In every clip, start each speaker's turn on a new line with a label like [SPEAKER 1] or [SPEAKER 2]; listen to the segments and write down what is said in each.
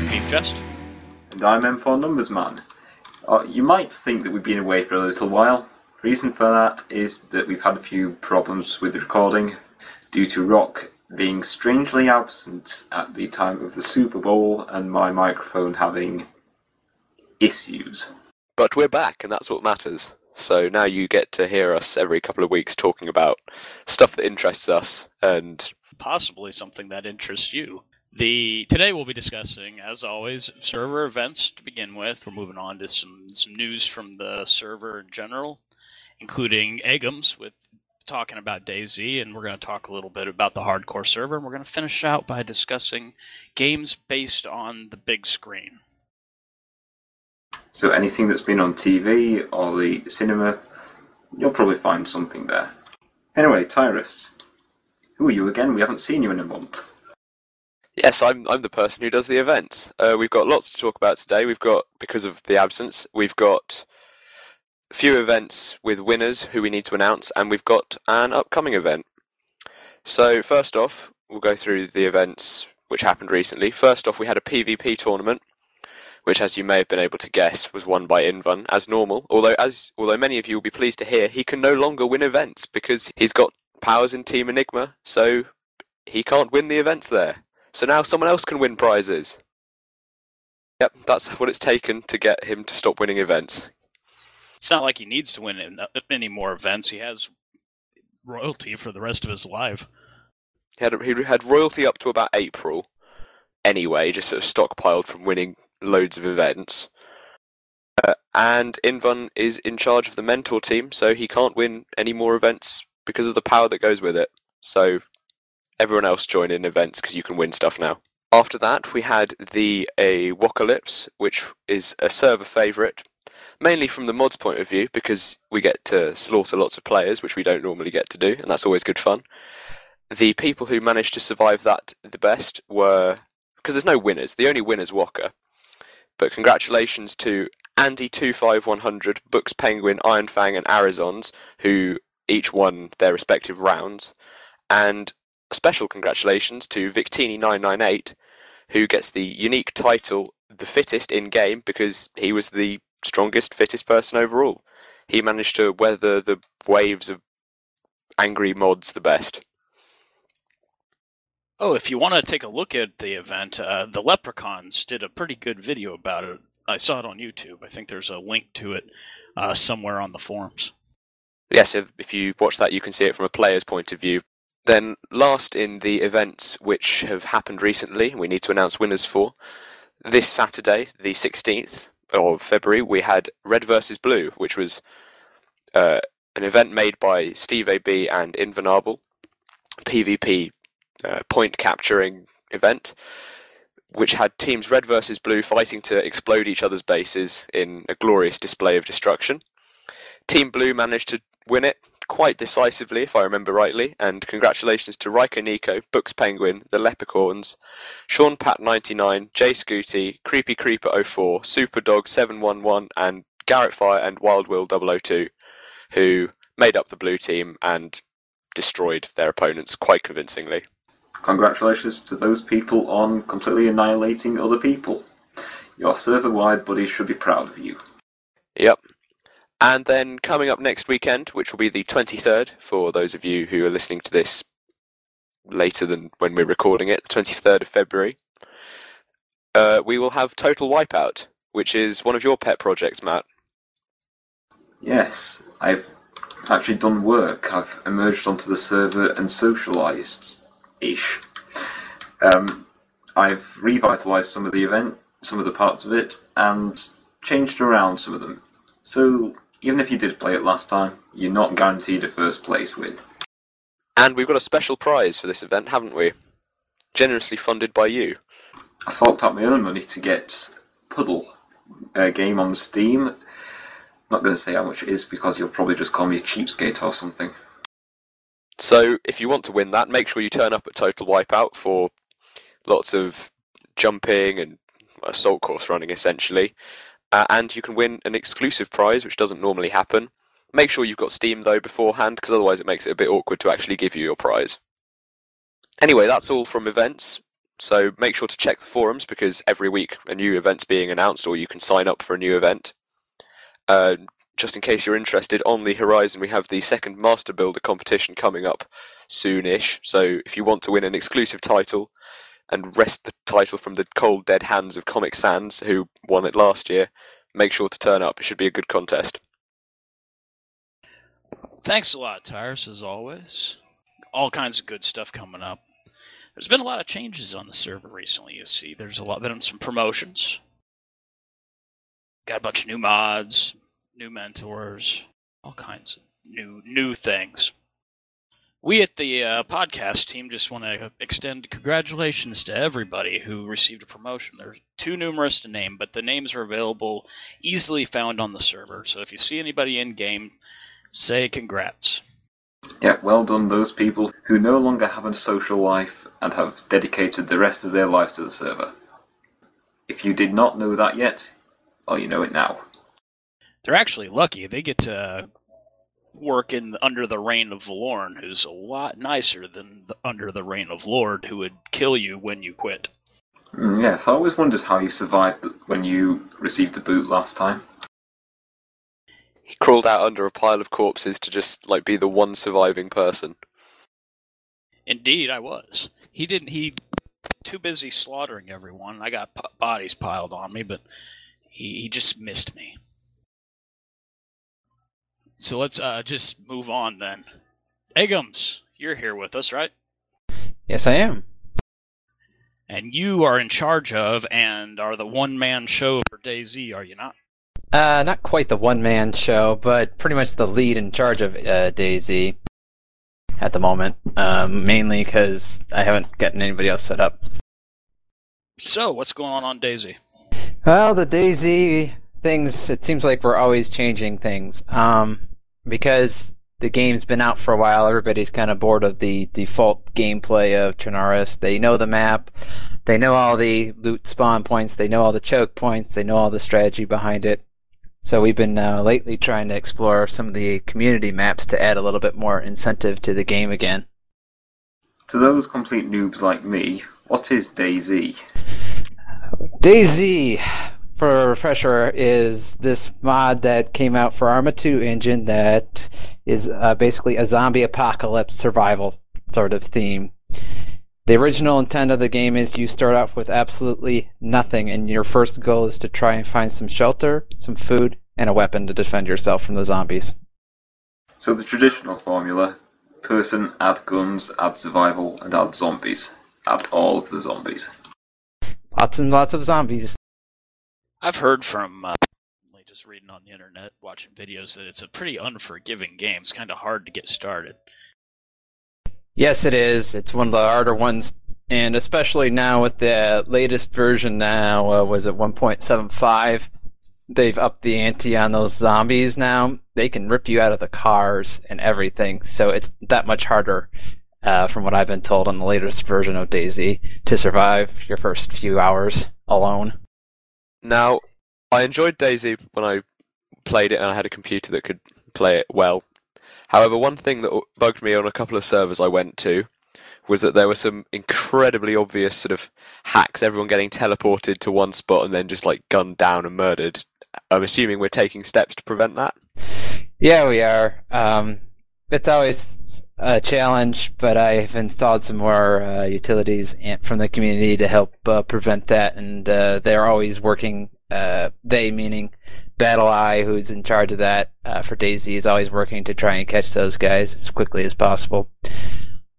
[SPEAKER 1] Dog Beef Chest.
[SPEAKER 2] And I'm M4 Numbers Man. Uh, you might think that we've been away for a little while. Reason for that is that we've had a few problems with the recording due to Rock being strangely absent at the time of the Super Bowl and my microphone having issues.
[SPEAKER 3] But we're back, and that's what matters. So now you get to hear us every couple of weeks talking about stuff that interests us and
[SPEAKER 1] Possibly something that interests you. The today we'll be discussing, as always, server events to begin with. We're moving on to some some news from the server in general, including Eggums with talking about DayZ, and we're going to talk a little bit about the hardcore server, and we're going to finish out by discussing games based on the big screen.
[SPEAKER 2] So anything that's been on TV or the cinema, you'll probably find something there. Anyway, Tyrus, who are you again? We haven't seen you in a month.
[SPEAKER 3] Yes, I'm I'm the person who does the events. Uh, we've got lots to talk about today. We've got because of the absence, we've got a few events with winners who we need to announce, and we've got an upcoming event. So first off, we'll go through the events which happened recently. First off, we had a PvP tournament, which, as you may have been able to guess, was won by Invan as normal. Although, as although many of you will be pleased to hear, he can no longer win events because he's got powers in Team Enigma, so he can't win the events there. So now someone else can win prizes. Yep, that's what it's taken to get him to stop winning events.
[SPEAKER 1] It's not like he needs to win any more events. He has royalty for the rest of his life.
[SPEAKER 3] He had he had royalty up to about April, anyway, just sort of stockpiled from winning loads of events. Uh, and Invan is in charge of the mentor team, so he can't win any more events because of the power that goes with it. So everyone else join in events because you can win stuff now. After that, we had the Awocalypse, which is a server favourite, mainly from the mods point of view because we get to slaughter lots of players, which we don't normally get to do, and that's always good fun. The people who managed to survive that the best were because there's no winners. The only winner's Walker. But congratulations to Andy25100, Books Penguin, Iron Fang, and Arizons, who each won their respective rounds. And special congratulations to Victini998, who gets the unique title The Fittest in game because he was the strongest, fittest person overall. He managed to weather the waves of angry mods the best.
[SPEAKER 1] Oh, if you want to take a look at the event, uh, the Leprechauns did a pretty good video about it. I saw it on YouTube. I think there's a link to it uh, somewhere on the forums.
[SPEAKER 3] Yes, if, if you watch that, you can see it from a player's point of view. Then, last in the events which have happened recently, we need to announce winners for. This Saturday, the 16th of February, we had Red versus Blue, which was uh, an event made by Steve AB and Invernable, PvP uh, point capturing event, which had teams Red versus Blue fighting to explode each other's bases in a glorious display of destruction. Team Blue managed to win it quite decisively, if I remember rightly, and congratulations to Riker Nico, Books Penguin, The Leprechauns, Sean Pat 99, Jay Scooty, Creepy Creeper 04, Superdog 711, and Garrett Fire and Wild Will 002, who made up the blue team and destroyed their opponents quite convincingly.
[SPEAKER 2] Congratulations to those people on completely annihilating other people. Your server wide buddies should be proud of you.
[SPEAKER 3] And then coming up next weekend, which will be the 23rd, for those of you who are listening to this later than when we're recording it, the 23rd of February, uh, we will have Total Wipeout, which is one of your pet projects, Matt.
[SPEAKER 2] Yes, I've actually done work. I've emerged onto the server and socialised ish. Um, I've revitalised some of the event, some of the parts of it, and changed around some of them. So even if you did play it last time, you're not guaranteed a first place win.
[SPEAKER 3] And we've got a special prize for this event, haven't we? Generously funded by you.
[SPEAKER 2] I forked out my own money to get Puddle, a game on Steam. not going to say how much it is because you'll probably just call me a cheapskate or something.
[SPEAKER 3] So if you want to win that, make sure you turn up at Total Wipeout for lots of jumping and assault course running, essentially. Uh, and you can win an exclusive prize, which doesn't normally happen. Make sure you've got Steam though beforehand, because otherwise it makes it a bit awkward to actually give you your prize. Anyway, that's all from events. So make sure to check the forums because every week a new event's being announced, or you can sign up for a new event. Uh, just in case you're interested, on the horizon we have the second Master Builder competition coming up soonish. So if you want to win an exclusive title and wrest the title from the cold dead hands of Comic Sans, who won it last year, make sure to turn up. It should be a good contest.
[SPEAKER 1] Thanks a lot, Tyrus, as always. All kinds of good stuff coming up. There's been a lot of changes on the server recently, you see. There's a lot been some promotions. Got a bunch of new mods, new mentors, all kinds of new new things. We at the uh, podcast team just want to extend congratulations to everybody who received a promotion. They're too numerous to name, but the names are available, easily found on the server. So if you see anybody in game, say congrats.
[SPEAKER 2] Yeah, well done those people who no longer have a social life and have dedicated the rest of their lives to the server. If you did not know that yet, well, you know it now.
[SPEAKER 1] They're actually lucky. They get to work in under the reign of Valorn, who's a lot nicer than the, under the reign of Lord, who would kill you when you quit.
[SPEAKER 2] Mm, yes, I always wondered how you survived when you received the boot last time.
[SPEAKER 3] He crawled out under a pile of corpses to just like be the one surviving person.
[SPEAKER 1] Indeed, I was. He didn't. He too busy slaughtering everyone. I got p- bodies piled on me, but he he just missed me. So let's uh, just move on then. Eggums, you're here with us, right?
[SPEAKER 4] Yes, I am.
[SPEAKER 1] And you are in charge of and are the one man show for DayZ, are you not?
[SPEAKER 4] Uh, not quite the one man show, but pretty much the lead in charge of uh, DayZ at the moment. Um, mainly because I haven't gotten anybody else set up.
[SPEAKER 1] So, what's going on on DayZ?
[SPEAKER 4] Well, the DayZ things, it seems like we're always changing things. Um, because the game's been out for a while, everybody's kind of bored of the default gameplay of Chernarus. They know the map, they know all the loot spawn points, they know all the choke points, they know all the strategy behind it. So we've been uh, lately trying to explore some of the community maps to add a little bit more incentive to the game again.
[SPEAKER 2] To those complete noobs like me, what is DayZ?
[SPEAKER 4] DayZ, for a refresher, is this mod that came out for Arma 2 engine that is uh, basically a zombie apocalypse survival sort of theme. The original intent of the game is you start off with absolutely nothing, and your first goal is to try and find some shelter, some food, and a weapon to defend yourself from the zombies.
[SPEAKER 2] So the traditional formula person, add guns, add survival, and add zombies. Add all of the zombies.
[SPEAKER 4] Lots and lots of zombies.
[SPEAKER 1] I've heard from uh, just reading on the internet, watching videos, that it's a pretty unforgiving game. It's kind of hard to get started.
[SPEAKER 4] Yes, it is. It's one of the harder ones, and especially now with the latest version. Now uh, was it 1.75? They've upped the ante on those zombies. Now they can rip you out of the cars and everything. So it's that much harder, uh, from what I've been told on the latest version of DayZ, to survive your first few hours alone.
[SPEAKER 3] Now, I enjoyed DayZ when I played it and I had a computer that could play it well. However, one thing that bugged me on a couple of servers I went to was that there were some incredibly obvious sort of hacks, everyone getting teleported to one spot and then just like gunned down and murdered. I'm assuming we're taking steps to prevent that.
[SPEAKER 4] Yeah, we are. Um, it's always a challenge, but I've installed some more uh, utilities from the community to help uh, prevent that, and uh, they're always working. Uh, they meaning BattlEye, who's in charge of that uh, for DayZ, is always working to try and catch those guys as quickly as possible.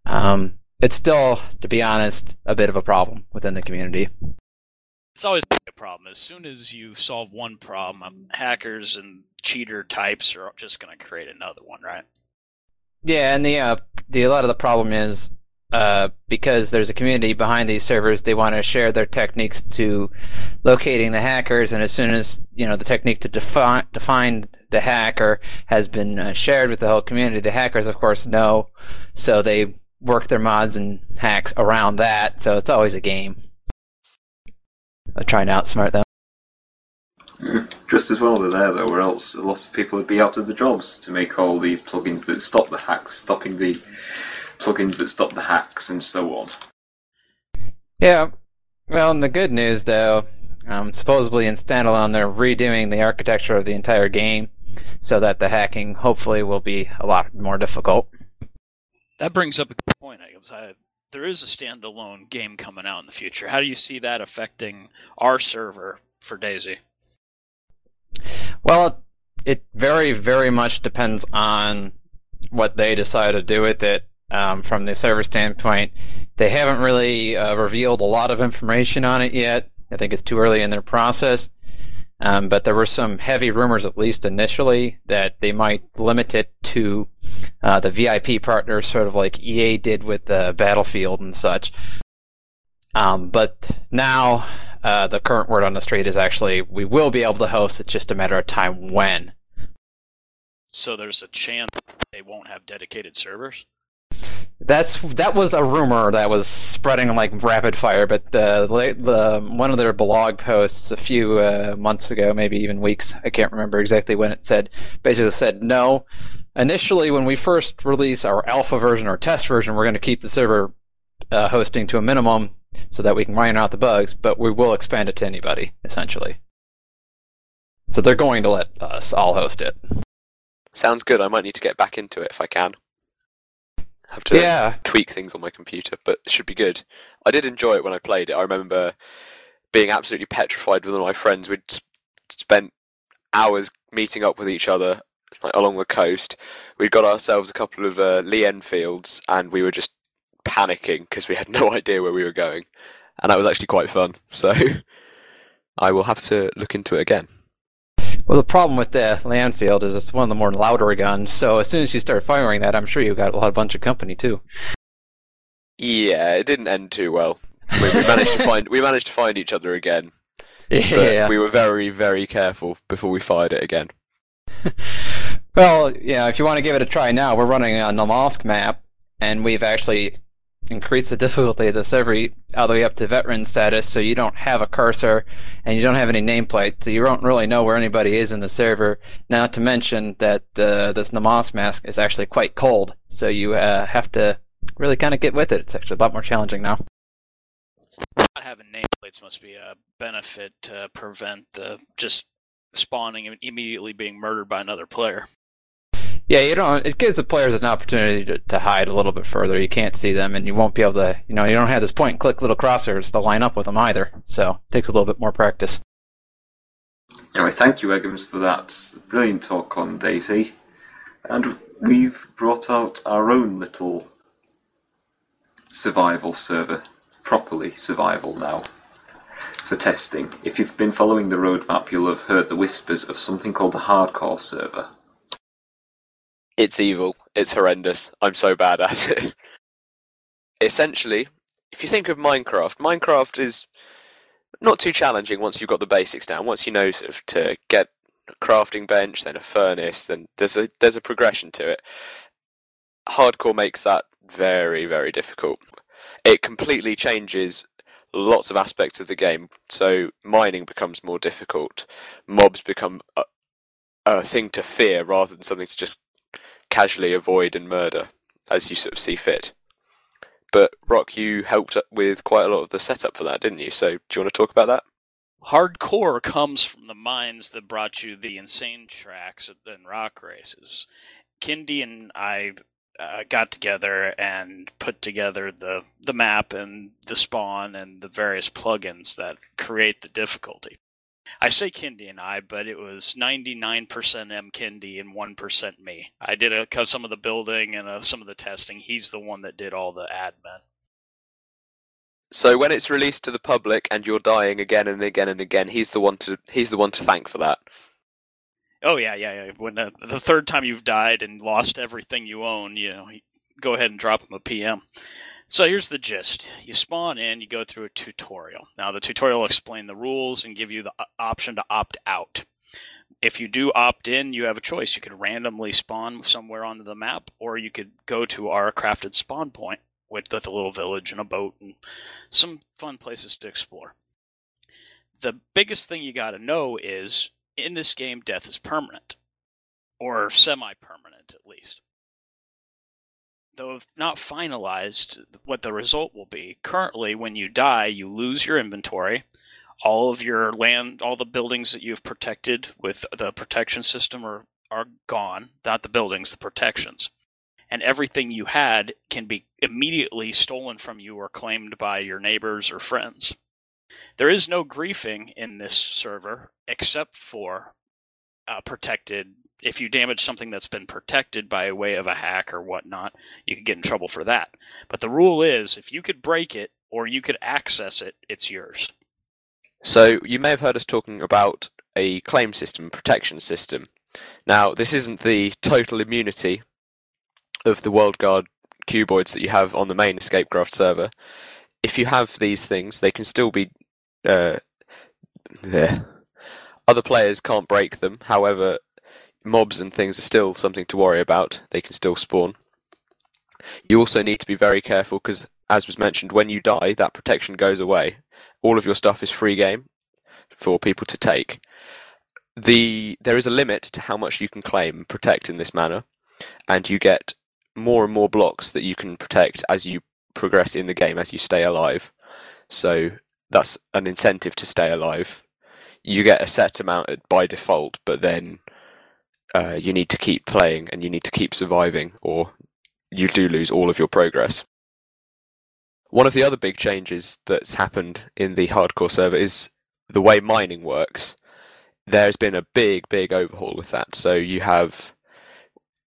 [SPEAKER 4] Um, it's still, to be honest, a bit of a problem within the community.
[SPEAKER 1] It's always a problem. As soon as you solve one problem, um, hackers and cheater types are just going to create another one, right?
[SPEAKER 4] Yeah, and the uh, the a lot of the problem is uh, because there's a community behind these servers, they want to share their techniques to locating the hackers, and as soon as you know the technique to define define the hacker has been uh, shared with the whole community, the hackers, of course, know, so they work their mods and hacks around that. So it's always a game. I try and outsmart them.
[SPEAKER 2] Just as well they're there though, or else a lot of people would be out of the jobs to make all these plugins that stop the hacks, stopping the plugins that stop the hacks, and so on.
[SPEAKER 4] Yeah. Well, and the good news, though, um, supposedly in standalone, they're redoing the architecture of the entire game so that the hacking hopefully will be a lot more difficult.
[SPEAKER 1] That brings up a good point. I, there is a standalone game coming out in the future. How do you see that affecting our server for DayZ?
[SPEAKER 4] Well, it very, very much depends on what they decide to do with it. Um, from the server standpoint, they haven't really uh, revealed a lot of information on it yet. I think it's too early in their process. Um, but there were some heavy rumors, at least initially, that they might limit it to uh, the VIP partners, sort of like EA did with uh, Battlefield and such. Um, but now, uh, the current word on the street is actually we will be able to host. It's just a matter of time when.
[SPEAKER 1] So there's a chance they won't have dedicated servers.
[SPEAKER 4] That's that was a rumor that was spreading like rapid fire, but the, the one of their blog posts a few uh, months ago, maybe even weeks, I can't remember exactly when it said, basically said no. Initially, when we first release our alpha version or test version, we're going to keep the server uh, hosting to a minimum so that we can iron out the bugs, but we will expand it to anybody essentially. So they're going to let us all host it.
[SPEAKER 3] Sounds good. I might need to get back into it if I can have to
[SPEAKER 4] yeah.
[SPEAKER 3] tweak things on my computer, but it should be good. I did enjoy it when I played it. I remember being absolutely petrified with of my friends. We'd spent hours meeting up with each other like, along the coast. We'd got ourselves a couple of uh, Lee Enfields, and we were just panicking because we had no idea where we were going, and that was actually quite fun. So I will have to look into it again.
[SPEAKER 4] Well, the problem with the Lee Enfield is it's one of the more louder guns. So as soon as you start firing that, I'm sure you got a lot of bunch of company too.
[SPEAKER 3] Yeah, it didn't end too well. We, we managed to find we managed to find each other again.
[SPEAKER 4] Yeah.
[SPEAKER 3] we were very very careful before we fired it again.
[SPEAKER 4] well, yeah, if you want to give it a try now, we're running a Namalsk map, and we've actually increase the difficulty of the server all the way up to veteran status so you don't have a cursor and you don't have any nameplate so you don't really know where anybody is in the server. Not to mention that uh, this Namalsk mask is actually quite cold so you uh, have to really kind of get with it. It's actually a lot more challenging now.
[SPEAKER 1] Not having nameplates must be a benefit to prevent the just spawning and immediately being murdered by another player
[SPEAKER 4] yeah, you don't. It gives the players an opportunity to, to hide a little bit further. You can't see them, and you won't be able to. You know, you don't have this point and click little crosshairs to line up with them either. So it takes a little bit more practice.
[SPEAKER 2] Anyway, thank you, Eggums, for that brilliant talk on DayZ. And we've brought out our own little survival server, properly survival now, for testing. If you've been following the roadmap, you'll have heard the whispers of something called a hardcore server.
[SPEAKER 3] It's evil. It's horrendous. I'm so bad at it. Essentially, if you think of Minecraft, Minecraft is not too challenging once you've got the basics down. Once you know sort of to get a crafting bench, then a furnace, then there's a there's a progression to it. Hardcore makes that very very difficult. It completely changes lots of aspects of the game. So mining becomes more difficult. Mobs become a, a thing to fear rather than something to just casually avoid and murder as you sort of see fit. But Rock, you helped with quite a lot of the setup for that, didn't you? So do you want to talk about that?
[SPEAKER 1] Hardcore comes from the minds that brought you the insane tracks and rock races. Kindy and I uh, got together and put together the the map and the spawn and the various plugins that create the difficulty. I say Kindy and I, but it was 99% M Kindy and 1% me. I did a, some of the building and uh, some of the testing. He's the one that did all the admin.
[SPEAKER 3] So when it's released to the public and you're dying again and again and again, he's the one to he's the one to thank for that.
[SPEAKER 1] Oh yeah, yeah, yeah. When the, the third time you've died and lost everything you own, you know, go ahead and drop him a PM. So here's the gist. You spawn in, you go through a tutorial. Now, the tutorial will explain the rules and give you the option to opt out. If you do opt in, you have a choice. You could randomly spawn somewhere onto the map, or you could go to our crafted spawn point with, a little village and a boat and some fun places to explore. The biggest thing you got to know is in this game, death is permanent, or semi permanent at least though not finalized, what the result will be. Currently, when you die, you lose your inventory. All of your land, all the buildings that you've protected with the protection system are, are gone. Not the buildings, the protections. And everything you had can be immediately stolen from you or claimed by your neighbors or friends. There is no griefing in this server except for uh, protected. If you damage something that's been protected by way of a hack or whatnot, you could get in trouble for that. But the rule is if you could break it or you could access it, it's yours.
[SPEAKER 3] So you may have heard us talking about a claim system, protection system. Now, this isn't the total immunity of the WorldGuard cuboids that you have on the main Escapecraft server. If you have these things, they can still be. Uh, there. Other players can't break them. However, mobs and things are still something to worry about. They can still spawn. You also need to be very careful because, as was mentioned, when you die, that protection goes away. All of your stuff is free game for people to take. The there is a limit to how much you can claim and protect in this manner, and you get more and more blocks that you can protect as you progress in the game, as you stay alive. So that's an incentive to stay alive. You get a set amount by default, but then uh, you need to keep playing and you need to keep surviving, or you do lose all of your progress. One of the other big changes that's happened in the hardcore server is the way mining works. There's been a big, big overhaul with that. So you have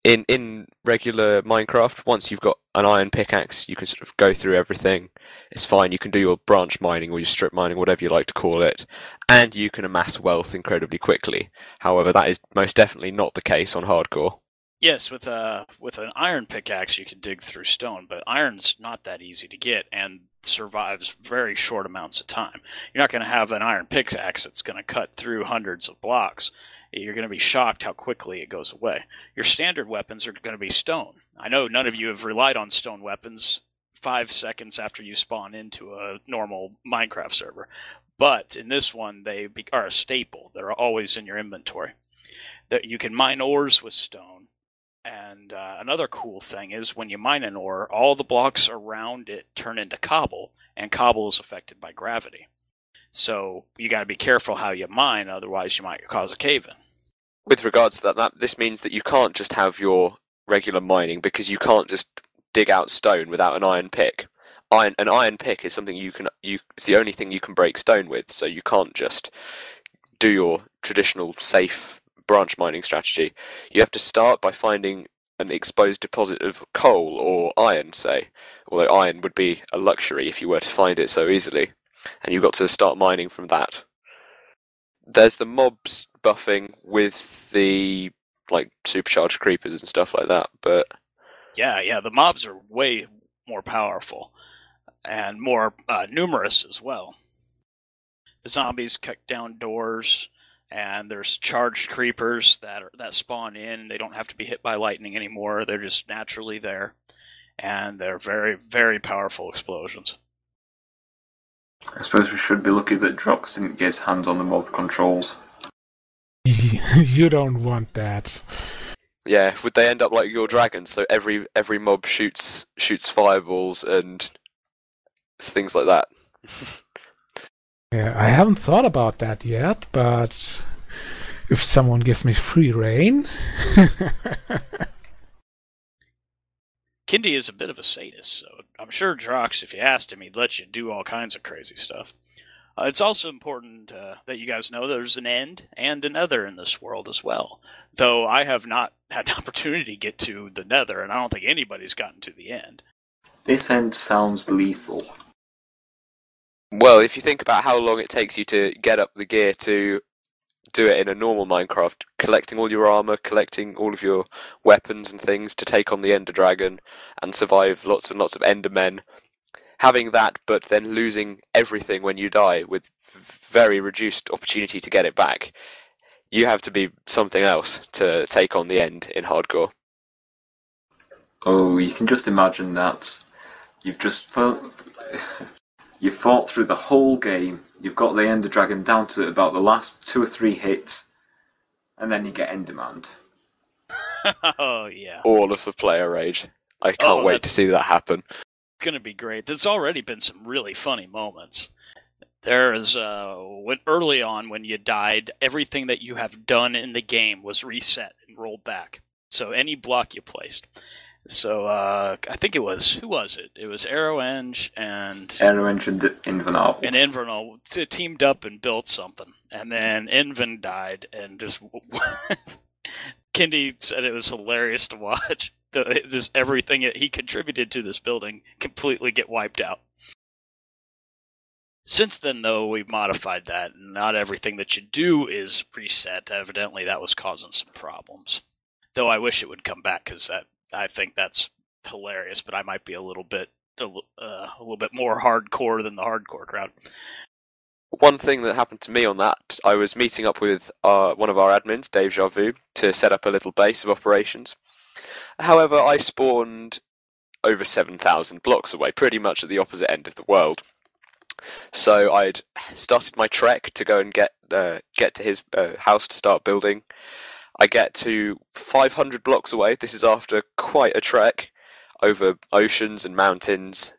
[SPEAKER 3] in in regular Minecraft, once you've got an iron pickaxe, you can sort of go through everything. It's fine. You can do your branch mining or your strip mining, whatever you like to call it, and you can amass wealth incredibly quickly. However, that is most definitely not the case on hardcore.
[SPEAKER 1] Yes, with a with an iron pickaxe you can dig through stone, but iron's not that easy to get and survives very short amounts of time. You're not going to have an iron pickaxe that's going to cut through hundreds of blocks. You're going to be shocked how quickly it goes away. Your standard weapons are going to be stone. I know none of you have relied on stone weapons five seconds after you spawn into a normal Minecraft server, but in this one they are a staple. They're always in your inventory. That you can mine ores with stone and uh, another cool thing is when you mine an ore, all the blocks around it turn into cobble, and cobble is affected by gravity. So you got to be careful how you mine, otherwise you might cause a cave in.
[SPEAKER 3] With regards to that, that, this means that you can't just have your regular mining because you can't just dig out stone without an iron pick. Iron, an iron pick is something you can you it's the only thing you can break stone with, so you can't just do your traditional safe branch mining strategy, you have to start by finding an exposed deposit of coal or iron, say, although iron would be a luxury if you were to find it so easily, and you've got to start mining from that. There's the mobs buffing with the like supercharged creepers and stuff like that, but
[SPEAKER 1] yeah, yeah, the mobs are way more powerful and more uh, numerous as well. The zombies cut down doors and there's charged creepers that are, that spawn in. They don't have to be hit by lightning anymore. They're just naturally there, and they're very very powerful explosions.
[SPEAKER 2] I suppose we should be lucky that Drox didn't get his hands on the mob controls.
[SPEAKER 5] you don't want that.
[SPEAKER 3] Yeah, would they end up like your dragons? So every every mob shoots shoots fireballs and things like that.
[SPEAKER 5] Yeah, I haven't thought about that yet, but if someone gives me free reign.
[SPEAKER 1] Kindy is a bit of a sadist, so I'm sure Drox, if you asked him, he'd let you do all kinds of crazy stuff. Uh, it's also important uh, that you guys know there's an end and another in this world as well. Though I have not had the opportunity to get to the nether, and I don't think anybody's gotten to the end.
[SPEAKER 2] This end sounds lethal.
[SPEAKER 3] Well, if you think about how long it takes you to get up the gear to do it in a normal Minecraft, collecting all your armor, collecting all of your weapons and things to take on the Ender Dragon and survive lots and lots of Endermen, having that but then losing everything when you die with very reduced opportunity to get it back, you have to be something else to take on the end in hardcore.
[SPEAKER 2] Oh, you can just imagine that. You've just felt. You fought through the whole game. You've got the Ender Dragon down to about the last two or three hits, and then you get Enderman.
[SPEAKER 1] oh yeah.
[SPEAKER 3] All of the player rage. I can't
[SPEAKER 1] Oh,
[SPEAKER 3] wait to see that happen.
[SPEAKER 1] It's going to be great. There's already been some really funny moments. There is uh, when early on when you died, everything that you have done in the game was reset and rolled back. So any block you placed. So uh, I think it was who was it? It was Arrow Eng and
[SPEAKER 2] Aero Engine Invernal.
[SPEAKER 1] and Invernal teamed up and built something, and then Inven died, and just Kindy said it was hilarious to watch. Just everything that he contributed to this building completely get wiped out. Since then, though, we've modified that, and not everything that you do is reset. Evidently, that was causing some problems. Though I wish it would come back because that I think that's hilarious. But I might be a little bit a, uh, a little bit more hardcore than the hardcore crowd.
[SPEAKER 3] One thing that happened to me on that, I was meeting up with uh, one of our admins, Dave Javu, to set up a little base of operations. However, I spawned over 7,000 blocks away, pretty much at the opposite end of the world. So I'd started my trek to go and get uh, get to his uh, house to start building. I get to 500 blocks away. This is after quite a trek over oceans and mountains.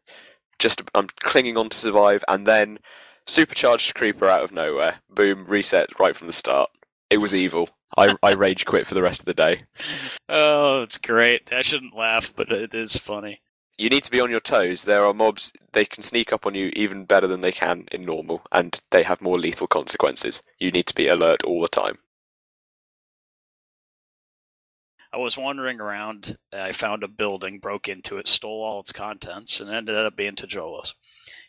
[SPEAKER 3] Just I'm clinging on to survive, and then supercharged creeper out of nowhere. Boom, reset right from the start. It was evil. I, I rage quit for the rest of the day.
[SPEAKER 1] Oh, it's great. I shouldn't laugh, but it is funny.
[SPEAKER 3] You need to be on your toes. There are mobs, they can sneak up on you even better than they can in normal, and they have more lethal consequences. You need to be alert all the time.
[SPEAKER 1] I was wandering around. I found a building, broke into it, stole all its contents, and ended up being Tajolo's.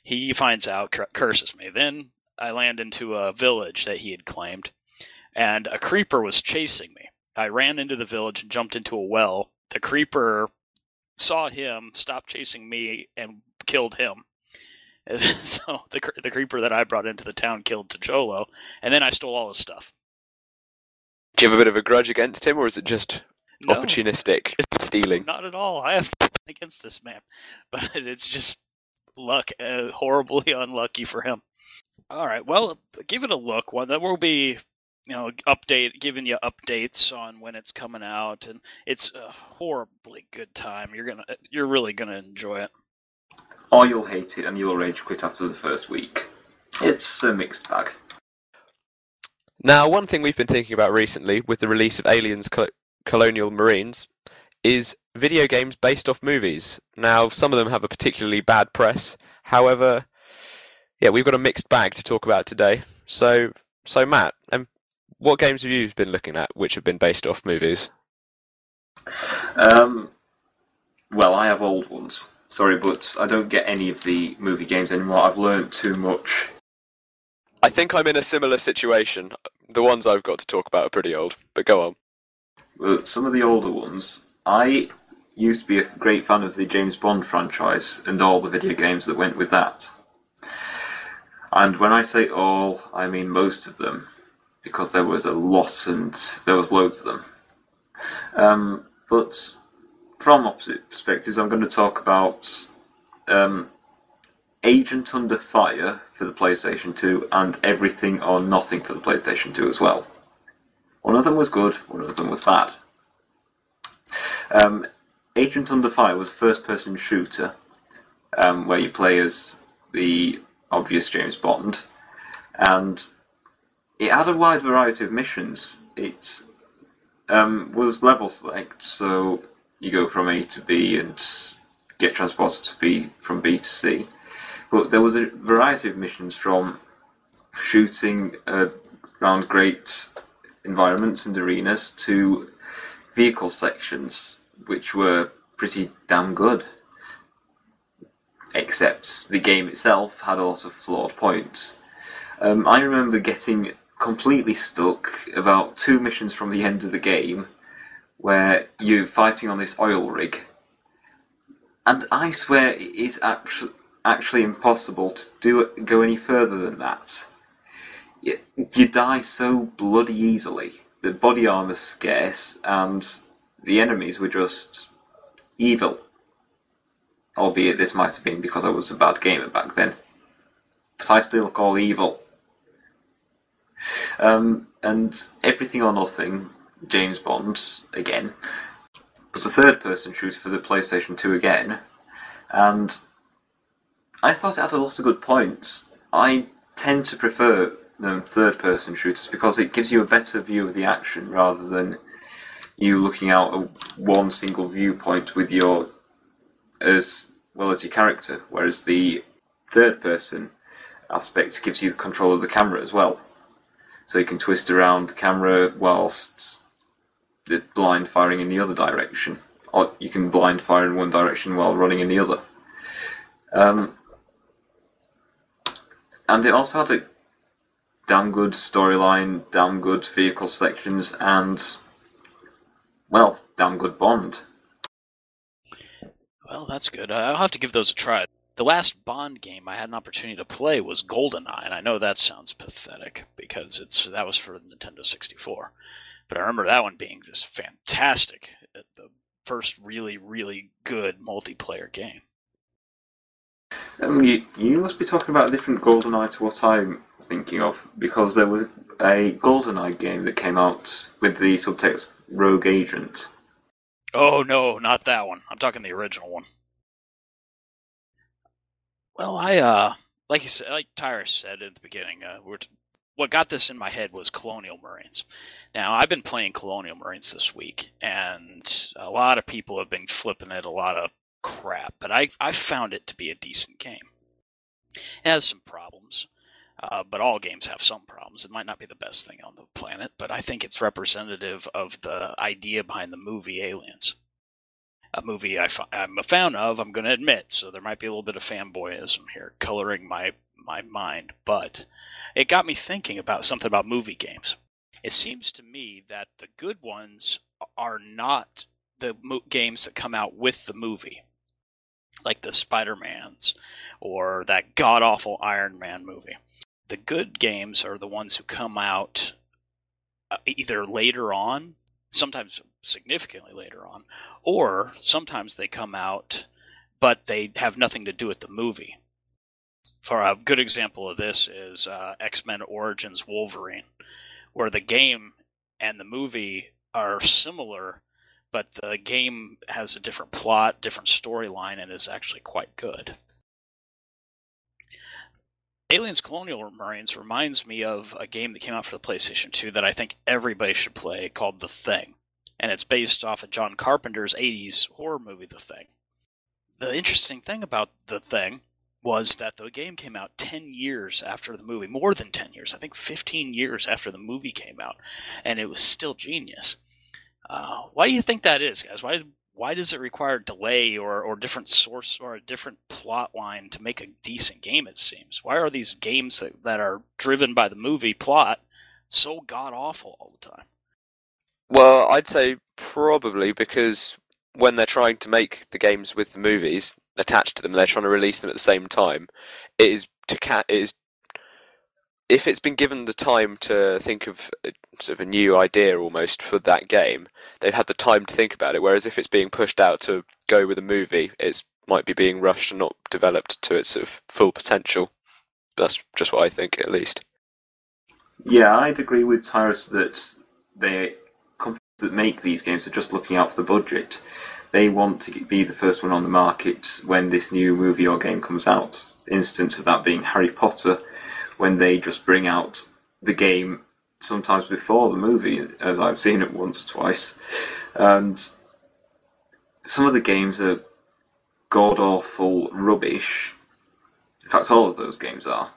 [SPEAKER 1] He finds out, cur- curses me. Then I land into a village that he had claimed, and a creeper was chasing me. I ran into the village and jumped into a well. The creeper saw him, stopped chasing me, and killed him. so the the creeper that I brought into the town killed Tajolo, and then I stole all his stuff.
[SPEAKER 3] Do you have a bit of a grudge against him, or is it just
[SPEAKER 1] No.
[SPEAKER 3] opportunistic stealing?
[SPEAKER 1] Not at all. I have nothing against this man, but it's just luck, uh, horribly unlucky for him. All right, well, give it a look. One that will be, you know, update giving you updates on when it's coming out, and it's a horribly good time. You're gonna, you're really gonna enjoy it.
[SPEAKER 2] Or you'll hate it and you'll rage quit after the first week. It's a mixed bag.
[SPEAKER 3] Now, one thing we've been thinking about recently with the release of Aliens Col- Colonial Marines is video games based off movies. Now, some of them have a particularly bad press. However, yeah, we've got a mixed bag to talk about today. So, so Matt, um, what games have you been looking at which have been based off movies?
[SPEAKER 2] Um, well, I have old ones. Sorry, but I don't get any of the movie games anymore. I've learnt too much.
[SPEAKER 3] I think I'm in a similar situation. The ones I've got to talk about are pretty old, but go on.
[SPEAKER 2] But some of the older ones, I used to be a great fan of the James Bond franchise and all the video games that went with that. And when I say all, I mean most of them, because there was a lot and there was loads of them. Um, but from opposite perspectives, I'm going to talk about um, Agent Under Fire for the PlayStation 2 and Everything or Nothing for the PlayStation 2 as well. One of them was good, one of them was bad. Um, Agent Under Fire was a first person shooter um, where you play as the obvious James Bond, and it had a wide variety of missions. It um, was level select, so you go from A to B and get transported to B from B to C. But there was a variety of missions from shooting uh, around great environments and arenas to vehicle sections, which were pretty damn good. Except the game itself had a lot of flawed points. Um, I remember getting completely stuck about two missions from the end of the game where you're fighting on this oil rig. And I swear it is actu- actually impossible to do go any further than that. You, die so bloody easily. The body armor's scarce, and the enemies were just evil. Albeit this might have been because I was a bad gamer back then. But I still call evil. Um, and Everything or Nothing, James Bond, again, was a third-person shooter for the PlayStation 2 again, and I thought it had a lot of good points. I tend to prefer them third-person shooters because it gives you a better view of the action rather than you looking out at one single viewpoint with your as well as your character. Whereas the third-person aspect gives you the control of the camera as well, so you can twist around the camera whilst the blind firing in the other direction, or you can blind fire in one direction while running in the other. Um, and it also had a damn good storyline, damn good vehicle sections, and well, damn good Bond.
[SPEAKER 1] Well, that's good. Uh, I'll have to give those a try. The last Bond game I had an opportunity to play was GoldenEye, and I know that sounds pathetic because it's that was for the Nintendo 64. But I remember that one being just fantastic. The first really, really good multiplayer game.
[SPEAKER 2] Um, you, you must be talking about a different GoldenEye to what I'm thinking of, because there was a GoldenEye game that came out with the subtext Rogue Agent.
[SPEAKER 1] Oh no, not that one. I'm talking the original one. Well, I uh, like you said, like Tyrus said at the beginning, uh, we're t- what got this in my head was Colonial Marines. Now, I've been playing Colonial Marines this week, and a lot of people have been flipping it a lot of crap, but I, I found it to be a decent game. It has some problems, uh, but all games have some problems. It might not be the best thing on the planet, but I think it's representative of the idea behind the movie Aliens. A movie I am a fan of, I'm going to admit, so there might be a little bit of fanboyism here coloring my my mind, but it got me thinking about something about movie games. It seems to me that the good ones are not the mo- games that come out with the movie, like the Spider Mans or that god awful Iron Man movie. The good games are the ones who come out uh, either later on, sometimes significantly later on, or sometimes they come out but they have nothing to do with the movie for a good example of this is uh, X Men Origins Wolverine, where the game and the movie are similar, but the game has a different plot, different storyline, and is actually quite good. Aliens Colonial Marines reminds me of a game that came out for the PlayStation 2 that I think everybody should play called The Thing. And it's based off of John Carpenter's 80s horror movie, The Thing. The interesting thing about The Thing was that the game came out 10 years after the movie, more than 10 years, I think 15 years after the movie came out, and it was still genius. Uh, why do you think that is, guys? Why why does it require delay or, or different source or a different plot line to make a decent game, it seems? Why are these games that, that are driven by the movie plot so god awful all the time?
[SPEAKER 3] Well, I'd say probably because when they're trying to make the games with the movies, attached to them. They're trying to release them at the same time. It is to cat. It is if it's been given the time to think of a, sort of a new idea almost for that game, they've had the time to think about it. Whereas if it's being pushed out to go with a movie, it might be being rushed and not developed to its sort of full potential. That's just what I think, at least.
[SPEAKER 2] Yeah, I'd agree with Tyrus that the companies that make these games are just looking out for the budget they want to be the first one on the market when this new movie or game comes out. Instance of that being Harry Potter, when they just bring out the game sometimes before the movie, as I've seen it once or twice. And some of the games are god awful rubbish. In fact, all of those games are.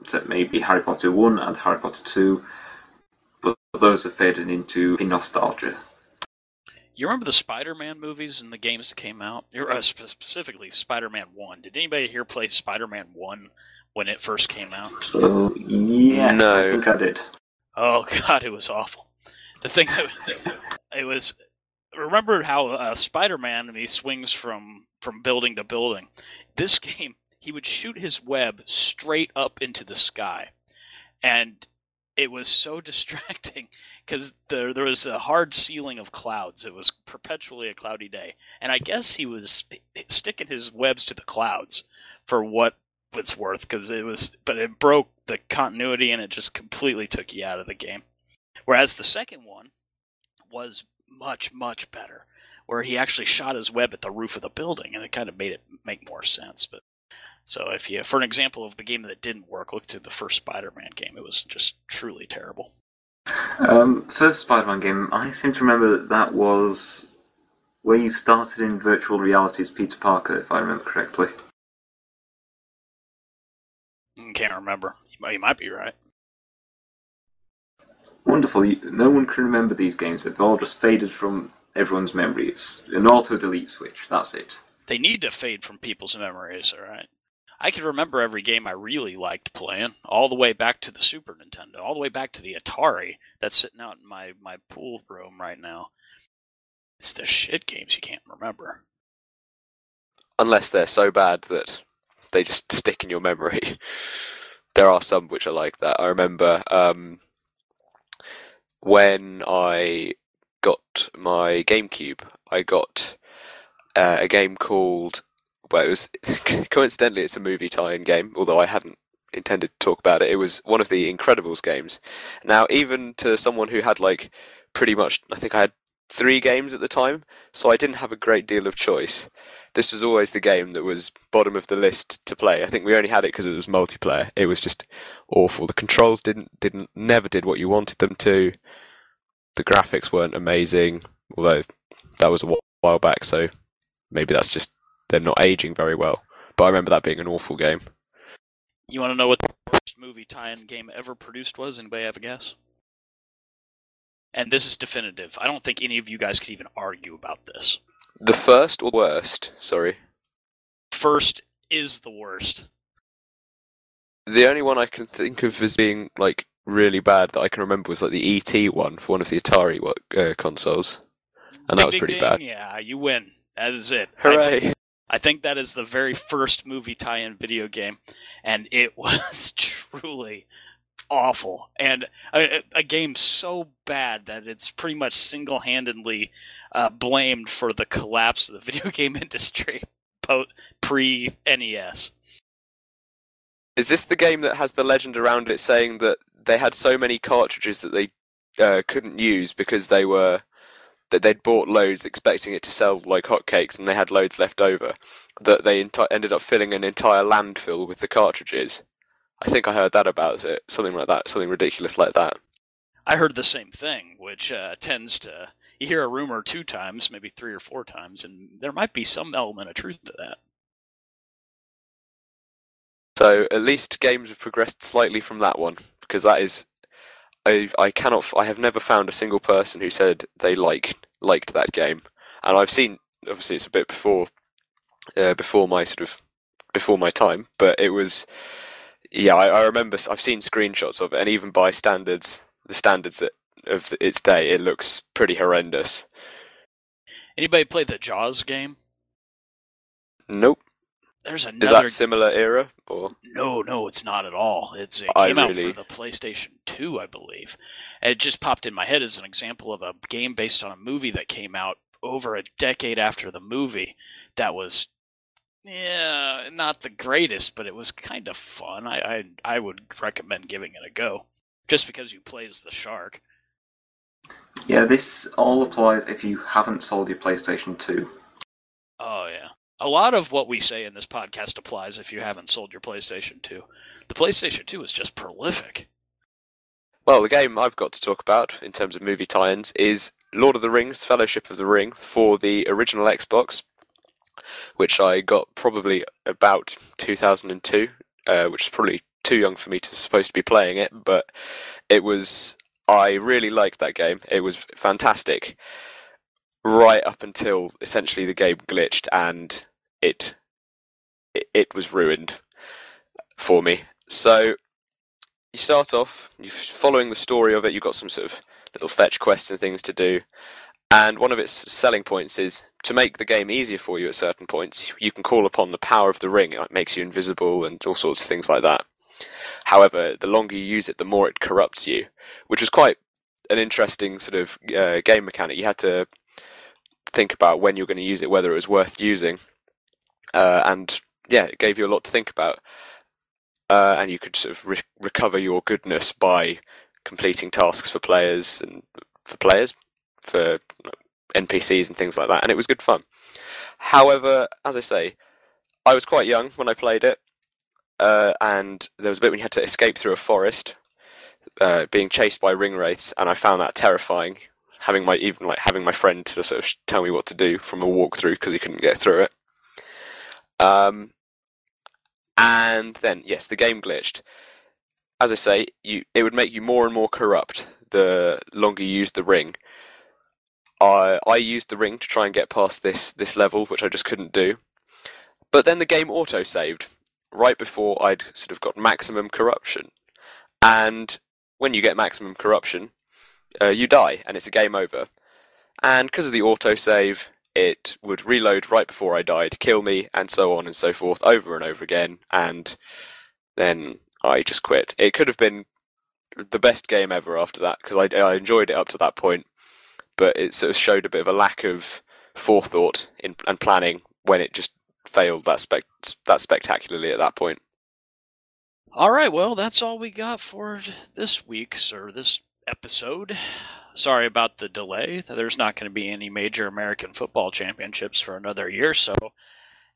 [SPEAKER 2] Except maybe Harry Potter 1 and Harry Potter 2. But those are faded into nostalgia.
[SPEAKER 1] You remember the Spider-Man movies and the games that came out? Uh, specifically, Spider-Man One. Did anybody here play Spider-Man One when it first came out?
[SPEAKER 2] Oh yes, no. I think I did.
[SPEAKER 1] Oh god, it was awful. The thing that it was. Remember how uh, Spider-Man he swings from from building to building. This game, he would shoot his web straight up into the sky, and it was so distracting because there there was a hard ceiling of clouds. It was perpetually a cloudy day, and I guess he was sticking his webs to the clouds for what it's worth because it was, but it broke the continuity and it just completely took you out of the game. Whereas the second one was much much better, where he actually shot his web at the roof of the building, and it kind of made it make more sense. But so if you, for an example of the game that didn't work, look to the first Spider-Man game. It was just truly terrible.
[SPEAKER 2] Um, first Spider-Man game, I seem to remember that that was where you started in virtual reality as Peter Parker, if I remember correctly.
[SPEAKER 1] Can't remember. You might, you might be right.
[SPEAKER 2] Wonderful. No one can remember these games. They've all just faded from everyone's memory. It's an auto-delete switch. That's it.
[SPEAKER 1] They need to fade from people's memories, all right? I can remember every game I really liked playing, all the way back to the Super Nintendo, all the way back to the Atari that's sitting out in my, my pool room right now. It's the shit games you can't remember.
[SPEAKER 3] Unless they're so bad that they just stick in your memory. there are some which are like that. I remember um, when I got my GameCube, I got uh, a game called. Well, it was coincidentally it's a movie tie-in game, although I hadn't intended to talk about it. It was one of the Incredibles games. Now, even to someone who had like pretty much, I think I had three games at the time, so I didn't have a great deal of choice. This was always the game that was bottom of the list to play. I think we only had it because it was multiplayer. It was just awful. The controls didn't didn't never did what you wanted them to. The graphics weren't amazing, although that was a while back, so maybe that's just they're not aging very well. But I remember that being an awful game.
[SPEAKER 1] You want to know what the worst movie tie-in game ever produced was? Anybody have a guess? And this is definitive. I don't think any of you guys could even argue about this.
[SPEAKER 3] The first or worst? Sorry.
[SPEAKER 1] First is the worst.
[SPEAKER 3] The only one I can think of as being like really bad that I can remember was like the ET one for one of the Atari uh, consoles, and
[SPEAKER 1] Ding,
[SPEAKER 3] that was pretty
[SPEAKER 1] ding.
[SPEAKER 3] bad.
[SPEAKER 1] Yeah, you win. That is it.
[SPEAKER 3] Hooray!
[SPEAKER 1] I think that is the very first movie tie-in video game, and it was truly awful and a, a game so bad that it's pretty much single-handedly uh, blamed for the collapse of the video game industry pre NES.
[SPEAKER 3] Is this the game that has the legend around it saying that they had so many cartridges that they uh, couldn't use because they were that they'd bought loads expecting it to sell like hotcakes and they had loads left over that they enti- ended up filling an entire landfill with the cartridges. I think I heard that about it, something like that, something ridiculous like that.
[SPEAKER 1] I heard the same thing, which uh, tends to you hear a rumor two times, maybe three or four times, and there might be some element of truth to that.
[SPEAKER 3] So at least games have progressed slightly from that one because that is, I I cannot I have never found a single person who said they liked liked that game, and I've seen obviously it's a bit before, uh, before my sort of before my time, but it was, yeah I, I remember I've seen screenshots of it, and even by standards the standards that of its day, it looks pretty horrendous.
[SPEAKER 1] Anybody play the Jaws game?
[SPEAKER 3] Nope.
[SPEAKER 1] There's
[SPEAKER 3] Is
[SPEAKER 1] another
[SPEAKER 3] that similar era or?
[SPEAKER 1] No, no, it's not at all. It's it
[SPEAKER 3] I
[SPEAKER 1] came out
[SPEAKER 3] really-
[SPEAKER 1] for the PlayStation 2, I believe. And it just popped in my head as an example of a game based on a movie that came out over a decade after the movie that was yeah, not the greatest, but it was kind of fun. I I, I would recommend giving it a go. Just because you play as the shark.
[SPEAKER 2] Yeah, this all applies if you haven't sold your PlayStation 2.
[SPEAKER 1] Oh yeah. A lot of what we say in this podcast applies if you haven't sold your PlayStation 2. The PlayStation 2 is just prolific.
[SPEAKER 3] Well, the game I've got to talk about in terms of movie tie-ins is Lord of the Rings: Fellowship of the Ring for the original Xbox, which I got probably about 2002, uh, which is probably too young for me to supposed to be playing it, but it was. I really liked that game. It was fantastic, right up until essentially the game glitched and it it, was ruined for me. So you start off, you're following the story of it. You've got some sort of little fetch quests and things to do, and one of its selling points is to make the game easier for you at certain points. You can call upon the power of the ring. It makes you invisible and all sorts of things like that. However, the longer you use it, the more it corrupts you, which was quite an interesting sort of uh, game mechanic. You had to think about when you're going to use it, whether it was worth using, uh, and yeah, it gave you a lot to think about. Uh, and you could sort of re- recover your goodness by completing tasks for players and for players, for NPCs and things like that, and it was good fun. However, as I say, I was quite young when I played it, uh, and there was a bit when you had to escape through a forest, uh, being chased by ring wraiths, and I found that terrifying. Having my even like having my friend to sort of tell me what to do from a walkthrough because he couldn't get through it. Um, and then yes, the game glitched. As I say, you it would make you more and more corrupt the longer you used the ring. I I used the ring to try and get past this this level, which I just couldn't do. But then the game auto saved right before I'd sort of got maximum corruption, and when you get maximum corruption, uh, you die and it's a game over. And because of the autosave, it would reload right before I died, kill me, and so on and so forth over and over again. And then I just quit. It could have been the best game ever after that because I, I enjoyed it up to that point, but it sort of showed a bit of a lack of forethought in, and planning when it just failed that spec that spectacularly at that point.
[SPEAKER 1] All right, well, that's all we got for this week's or this episode. Sorry about the delay. There's not going to be any major American football championships for another year or so.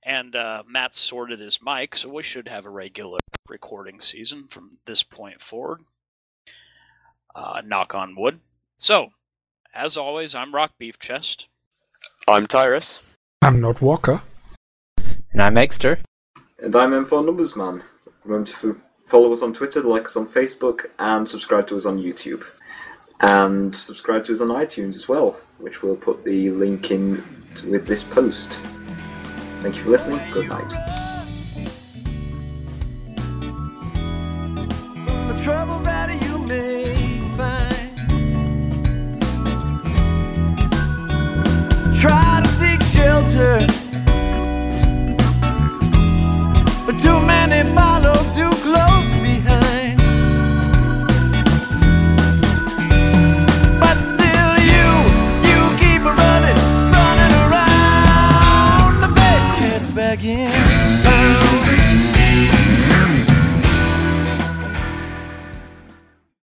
[SPEAKER 1] And uh, Matt sorted his mic, so we should have a regular recording season from this point forward. Uh, knock on wood. So, as always, I'm Rock Beef Chest.
[SPEAKER 3] I'm Tyrus.
[SPEAKER 5] I'm not Walker.
[SPEAKER 4] And I'm Exter.
[SPEAKER 2] And I'm M4 Numbers Man. Remember to f- follow us on Twitter, like us on Facebook, and subscribe to us on YouTube. And subscribe to us on iTunes as well, which we'll put the link in t- with this post. Thank you for listening. Good night.
[SPEAKER 6] from the troubles that you may find. Try to seek shelter, but too many follow too